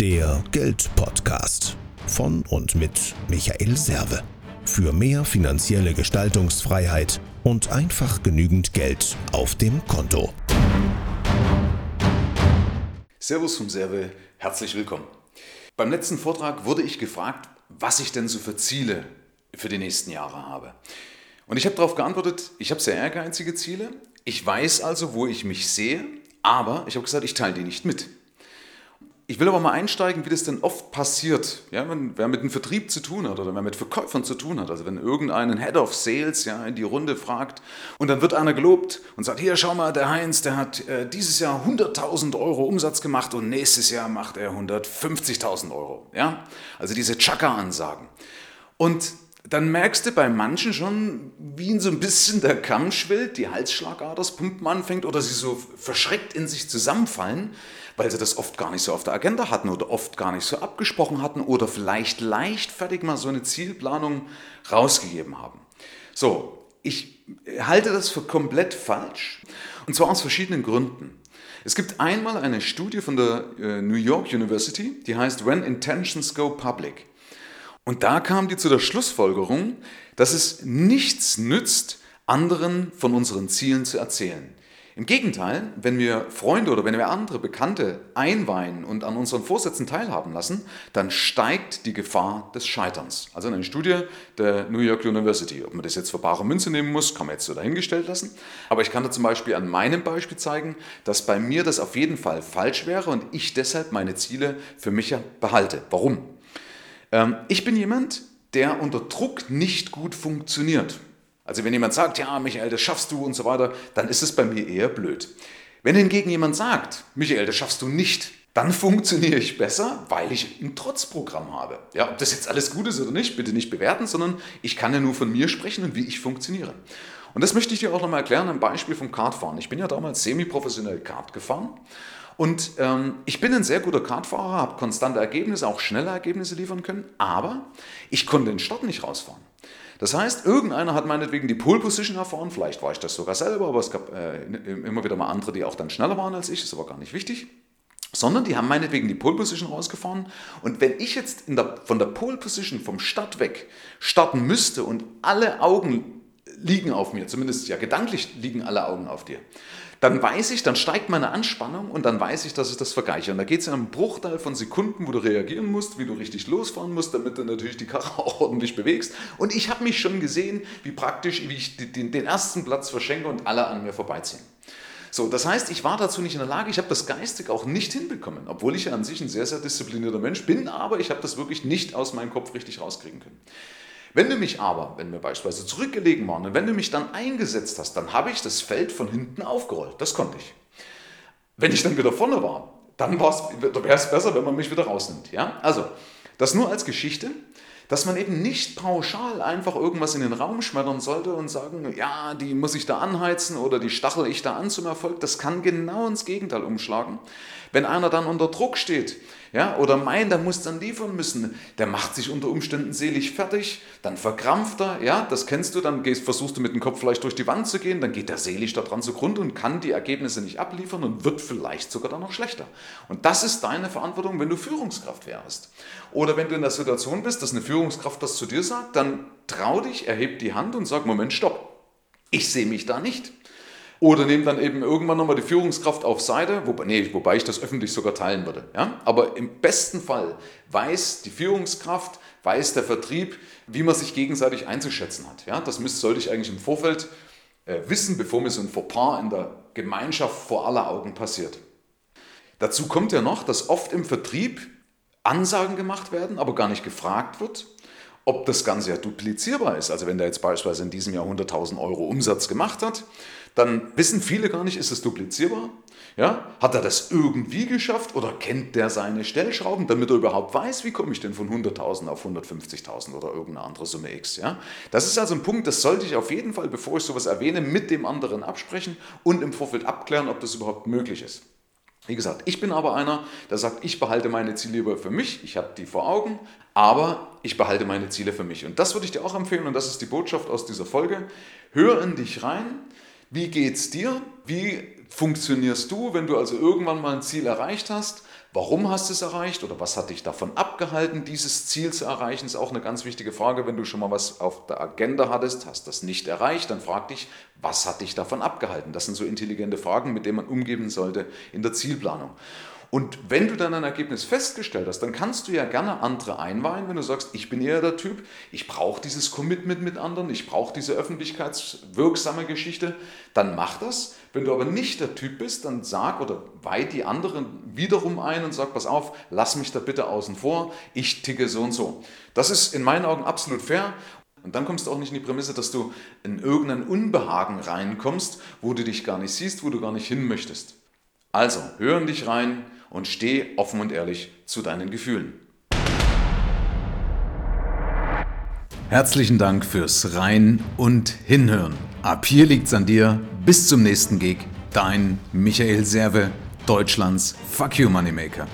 Der Geldpodcast von und mit Michael Serve. Für mehr finanzielle Gestaltungsfreiheit und einfach genügend Geld auf dem Konto. Servus vom Serve, herzlich willkommen. Beim letzten Vortrag wurde ich gefragt, was ich denn so für Ziele für die nächsten Jahre habe. Und ich habe darauf geantwortet, ich habe sehr ehrgeizige Ziele. Ich weiß also, wo ich mich sehe, aber ich habe gesagt, ich teile die nicht mit. Ich will aber mal einsteigen, wie das denn oft passiert, ja, wenn, wer mit einem Vertrieb zu tun hat oder wer mit Verkäufern zu tun hat. Also wenn irgendeinen Head of Sales ja, in die Runde fragt und dann wird einer gelobt und sagt, hier schau mal, der Heinz, der hat äh, dieses Jahr 100.000 Euro Umsatz gemacht und nächstes Jahr macht er 150.000 Euro. Ja? Also diese Chaka-Ansagen. Und dann merkst du bei manchen schon, wie ihnen so ein bisschen der Kamm schwillt, die Halsschlagader, Pumpen anfängt oder sie so verschreckt in sich zusammenfallen, weil sie das oft gar nicht so auf der Agenda hatten oder oft gar nicht so abgesprochen hatten oder vielleicht leichtfertig mal so eine Zielplanung rausgegeben haben. So, ich halte das für komplett falsch und zwar aus verschiedenen Gründen. Es gibt einmal eine Studie von der äh, New York University, die heißt When Intentions Go Public. Und da kam die zu der Schlussfolgerung, dass es nichts nützt, anderen von unseren Zielen zu erzählen. Im Gegenteil, wenn wir Freunde oder wenn wir andere Bekannte einweihen und an unseren Vorsätzen teilhaben lassen, dann steigt die Gefahr des Scheiterns. Also eine Studie der New York University. Ob man das jetzt für bare Münze nehmen muss, kann man jetzt so dahingestellt lassen. Aber ich kann da zum Beispiel an meinem Beispiel zeigen, dass bei mir das auf jeden Fall falsch wäre und ich deshalb meine Ziele für mich behalte. Warum? Ähm, ich bin jemand, der unter Druck nicht gut funktioniert. Also wenn jemand sagt, ja, Michael, das schaffst du und so weiter, dann ist es bei mir eher blöd. Wenn hingegen jemand sagt, Michael, das schaffst du nicht, dann funktioniere ich besser, weil ich ein Trotzprogramm habe. Ja, ob das jetzt alles gut ist oder nicht, bitte nicht bewerten, sondern ich kann ja nur von mir sprechen und wie ich funktioniere. Und das möchte ich dir auch nochmal erklären am Beispiel vom Kartfahren. Ich bin ja damals semi-professionell Kart gefahren und ähm, ich bin ein sehr guter Kartfahrer, habe konstante Ergebnisse, auch schnelle Ergebnisse liefern können, aber ich konnte den Start nicht rausfahren. Das heißt, irgendeiner hat meinetwegen die Pole Position erfahren, vielleicht war ich das sogar selber, aber es gab äh, immer wieder mal andere, die auch dann schneller waren als ich, ist aber gar nicht wichtig. Sondern die haben meinetwegen die Pole Position rausgefahren. Und wenn ich jetzt der, von der Pole Position vom Start weg starten müsste und alle Augen liegen auf mir, zumindest ja gedanklich liegen alle Augen auf dir, dann weiß ich, dann steigt meine Anspannung und dann weiß ich, dass ich das vergleiche. Und da geht es in einem Bruchteil von Sekunden, wo du reagieren musst, wie du richtig losfahren musst, damit du natürlich die Karre auch ordentlich bewegst. Und ich habe mich schon gesehen, wie praktisch, wie ich den, den ersten Platz verschenke und alle an mir vorbeiziehen. So, das heißt, ich war dazu nicht in der Lage, ich habe das geistig auch nicht hinbekommen, obwohl ich ja an sich ein sehr, sehr disziplinierter Mensch bin, aber ich habe das wirklich nicht aus meinem Kopf richtig rauskriegen können. Wenn du mich aber, wenn wir beispielsweise zurückgelegen waren und wenn du mich dann eingesetzt hast, dann habe ich das Feld von hinten aufgerollt. Das konnte ich. Wenn ich dann wieder vorne war, dann wäre es besser, wenn man mich wieder rausnimmt. Ja? Also, das nur als Geschichte, dass man eben nicht pauschal einfach irgendwas in den Raum schmettern sollte und sagen, ja, die muss ich da anheizen oder die stachel ich da an zum Erfolg. Das kann genau ins Gegenteil umschlagen. Wenn einer dann unter Druck steht ja, oder meint, er muss dann liefern müssen, der macht sich unter Umständen selig fertig, dann verkrampft er, ja, das kennst du, dann gehst, versuchst du mit dem Kopf vielleicht durch die Wand zu gehen, dann geht der selig daran zugrunde und kann die Ergebnisse nicht abliefern und wird vielleicht sogar dann noch schlechter. Und das ist deine Verantwortung, wenn du Führungskraft wärst. Oder wenn du in der Situation bist, dass eine Führungskraft das zu dir sagt, dann trau dich, erheb die Hand und sag, Moment, stopp. Ich sehe mich da nicht. Oder nehme dann eben irgendwann nochmal die Führungskraft auf Seite, wobei, nee, wobei ich das öffentlich sogar teilen würde. Ja? Aber im besten Fall weiß die Führungskraft, weiß der Vertrieb, wie man sich gegenseitig einzuschätzen hat. Ja? Das müsste, sollte ich eigentlich im Vorfeld äh, wissen, bevor mir so ein Fauxpas in der Gemeinschaft vor aller Augen passiert. Dazu kommt ja noch, dass oft im Vertrieb Ansagen gemacht werden, aber gar nicht gefragt wird, ob das Ganze ja duplizierbar ist. Also wenn der jetzt beispielsweise in diesem Jahr 100.000 Euro Umsatz gemacht hat, dann wissen viele gar nicht, ist es duplizierbar? Ja? Hat er das irgendwie geschafft oder kennt der seine Stellschrauben, damit er überhaupt weiß, wie komme ich denn von 100.000 auf 150.000 oder irgendeine andere Summe X? Ja? Das ist also ein Punkt, das sollte ich auf jeden Fall, bevor ich sowas erwähne, mit dem anderen absprechen und im Vorfeld abklären, ob das überhaupt möglich ist. Wie gesagt, ich bin aber einer, der sagt, ich behalte meine Ziele lieber für mich, ich habe die vor Augen, aber ich behalte meine Ziele für mich. Und das würde ich dir auch empfehlen und das ist die Botschaft aus dieser Folge. Hör in dich rein, wie geht's dir? Wie funktionierst du, wenn du also irgendwann mal ein Ziel erreicht hast? Warum hast du es erreicht oder was hat dich davon abgehalten, dieses Ziel zu erreichen? Ist auch eine ganz wichtige Frage. Wenn du schon mal was auf der Agenda hattest, hast das nicht erreicht, dann frag dich, was hat dich davon abgehalten? Das sind so intelligente Fragen, mit denen man umgeben sollte in der Zielplanung. Und wenn du dann ein Ergebnis festgestellt hast, dann kannst du ja gerne andere einweihen, wenn du sagst, ich bin eher der Typ, ich brauche dieses Commitment mit anderen, ich brauche diese öffentlichkeitswirksame Geschichte, dann mach das. Wenn du aber nicht der Typ bist, dann sag oder weih die anderen wiederum ein und sag, pass auf, lass mich da bitte außen vor, ich ticke so und so. Das ist in meinen Augen absolut fair und dann kommst du auch nicht in die Prämisse, dass du in irgendein Unbehagen reinkommst, wo du dich gar nicht siehst, wo du gar nicht hin möchtest. Also, hören dich rein, und steh offen und ehrlich zu deinen Gefühlen. Herzlichen Dank fürs Rein und Hinhören. Ab hier liegt's an dir. Bis zum nächsten Gig. Dein Michael Serve, Deutschlands Fuck You Moneymaker.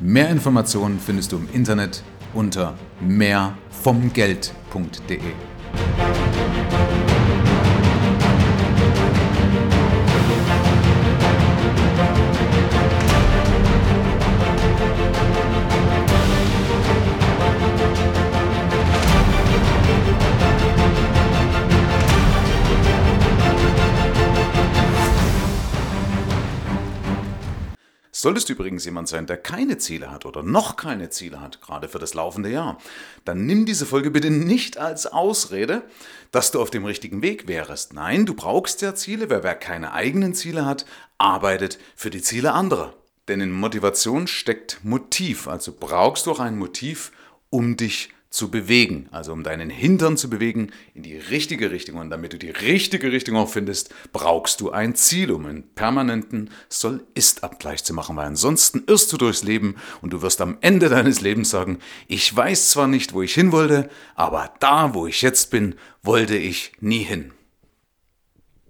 Mehr Informationen findest du im Internet unter mehrvomgeld.de. Solltest du übrigens jemand sein, der keine Ziele hat oder noch keine Ziele hat, gerade für das laufende Jahr, dann nimm diese Folge bitte nicht als Ausrede, dass du auf dem richtigen Weg wärst. Nein, du brauchst ja Ziele. Wer, wer keine eigenen Ziele hat, arbeitet für die Ziele anderer. Denn in Motivation steckt Motiv, also brauchst du auch ein Motiv, um dich zu zu bewegen, also um deinen Hintern zu bewegen in die richtige Richtung. Und damit du die richtige Richtung auch findest, brauchst du ein Ziel, um einen permanenten Soll-Ist-Abgleich zu machen, weil ansonsten irrst du durchs Leben und du wirst am Ende deines Lebens sagen, ich weiß zwar nicht, wo ich hin wollte, aber da, wo ich jetzt bin, wollte ich nie hin.